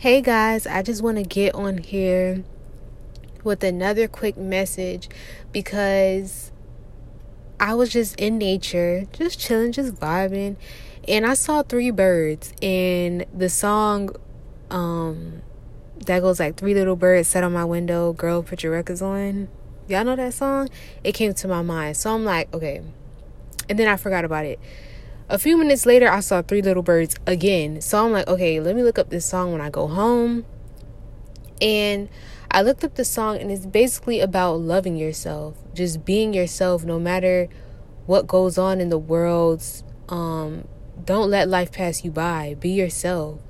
Hey guys, I just want to get on here with another quick message because I was just in nature, just chilling, just vibing, and I saw three birds. And the song um, that goes like Three Little Birds Sat on My Window, Girl, Put Your Records On. Y'all know that song? It came to my mind. So I'm like, okay. And then I forgot about it. A few minutes later, I saw Three Little Birds again. So I'm like, okay, let me look up this song when I go home. And I looked up the song, and it's basically about loving yourself, just being yourself no matter what goes on in the world. Um, don't let life pass you by. Be yourself.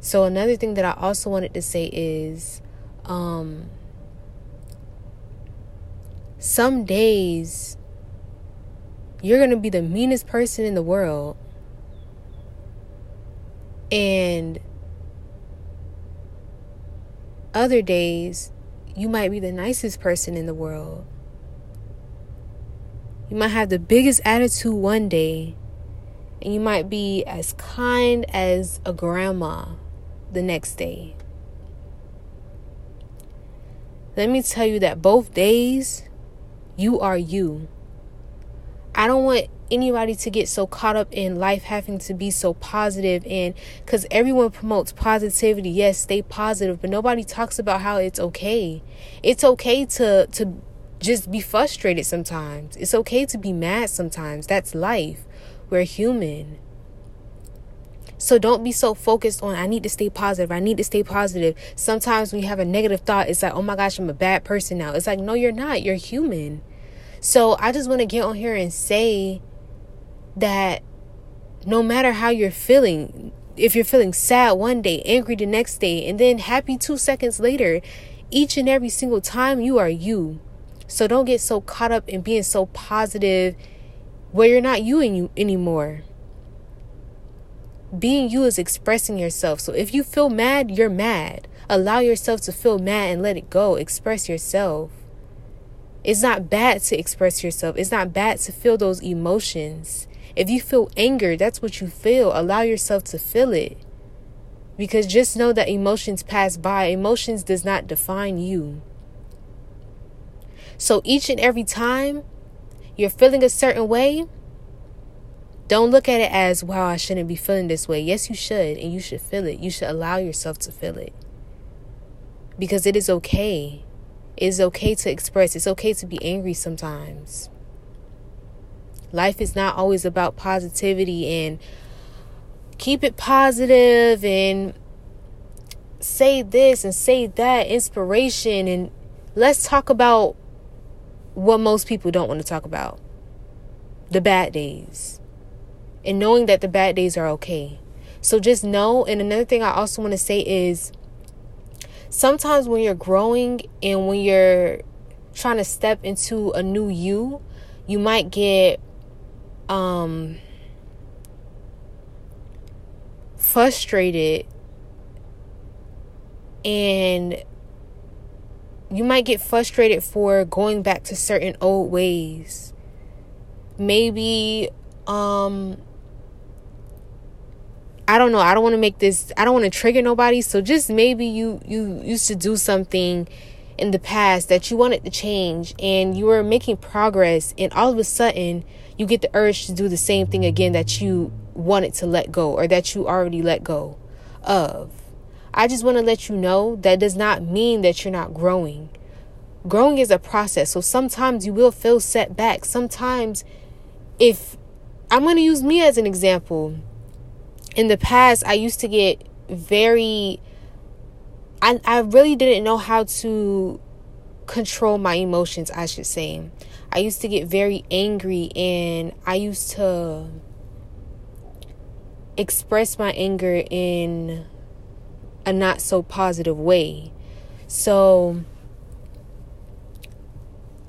So, another thing that I also wanted to say is um, some days you're going to be the meanest person in the world. And other days, you might be the nicest person in the world. You might have the biggest attitude one day, and you might be as kind as a grandma the next day. Let me tell you that both days, you are you. I don't want anybody to get so caught up in life having to be so positive and because everyone promotes positivity yes stay positive but nobody talks about how it's okay it's okay to to just be frustrated sometimes it's okay to be mad sometimes that's life we're human so don't be so focused on I need to stay positive. I need to stay positive. Sometimes when you have a negative thought, it's like, "Oh my gosh, I'm a bad person now." It's like, "No, you're not. You're human." So I just want to get on here and say that no matter how you're feeling, if you're feeling sad one day, angry the next day, and then happy two seconds later, each and every single time you are you. So don't get so caught up in being so positive where you're not you, and you anymore. Being you is expressing yourself. So if you feel mad, you're mad. Allow yourself to feel mad and let it go. Express yourself. It's not bad to express yourself. It's not bad to feel those emotions. If you feel anger, that's what you feel. Allow yourself to feel it. Because just know that emotions pass by. Emotions does not define you. So each and every time you're feeling a certain way, don't look at it as, wow, I shouldn't be feeling this way. Yes, you should, and you should feel it. You should allow yourself to feel it. Because it is okay. It is okay to express. It's okay to be angry sometimes. Life is not always about positivity and keep it positive and say this and say that, inspiration. And let's talk about what most people don't want to talk about the bad days. And knowing that the bad days are okay. So just know. And another thing I also want to say is sometimes when you're growing and when you're trying to step into a new you, you might get um frustrated and you might get frustrated for going back to certain old ways. Maybe um I don't know. I don't want to make this I don't want to trigger nobody, so just maybe you you used to do something in the past that you wanted to change and you were making progress and all of a sudden you get the urge to do the same thing again that you wanted to let go or that you already let go of. I just want to let you know that does not mean that you're not growing. Growing is a process. So sometimes you will feel setbacks. Sometimes, if I'm going to use me as an example, in the past, I used to get very, I, I really didn't know how to control my emotions, I should say. I used to get very angry and I used to express my anger in a not so positive way. So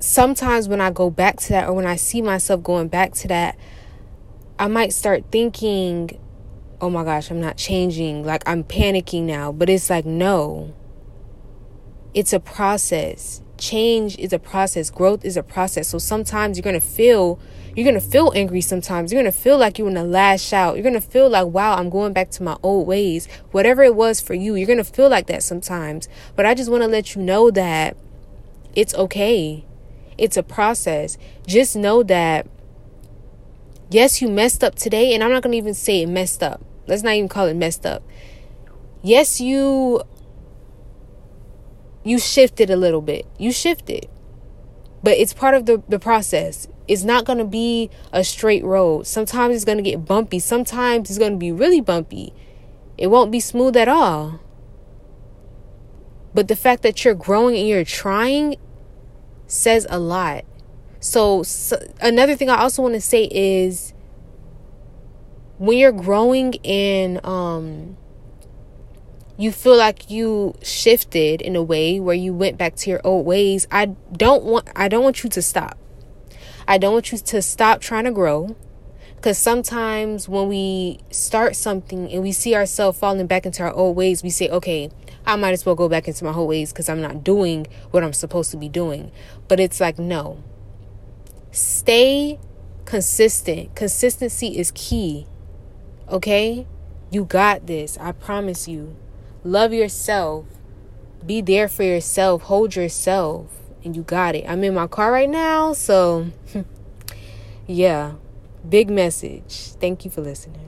sometimes when I go back to that or when I see myself going back to that, I might start thinking, oh my gosh, I'm not changing. Like I'm panicking now. But it's like, no, it's a process change is a process, growth is a process. So sometimes you're going to feel you're to feel angry sometimes. You're to feel like you want to lash out. You're to feel like, wow, I'm going back to my old ways. Whatever it was for you, you're to feel like that sometimes. But I just want to let you know that it's okay. It's a process. Just know that, yes, you messed up today. And I'm not going to even say it messed up. Let's not even call it messed up. Yes, you you shifted a little bit. You shifted. But it's part of the, the process. It's not going to be a straight road. Sometimes it's going to get bumpy. Sometimes it's going to be really bumpy. It won't be smooth at all. But the fact that you're growing and you're trying says a lot. So, so another thing I also want to say is when you're growing and um you feel like you shifted in a way where you went back to your old ways, I don't want I don't want you to stop. I don't want you to stop trying to grow. Because sometimes when we start something and we see ourselves falling back into our old ways, we say, okay, I might as well go back into my old ways because I'm not doing what I'm supposed to be doing. But it's like, no. Stay consistent. Consistency is key. Okay? You got this. I promise you. Love yourself. Be there for yourself. Hold yourself. And you got it. I'm in my car right now. So, yeah. Big message. Thank you for listening.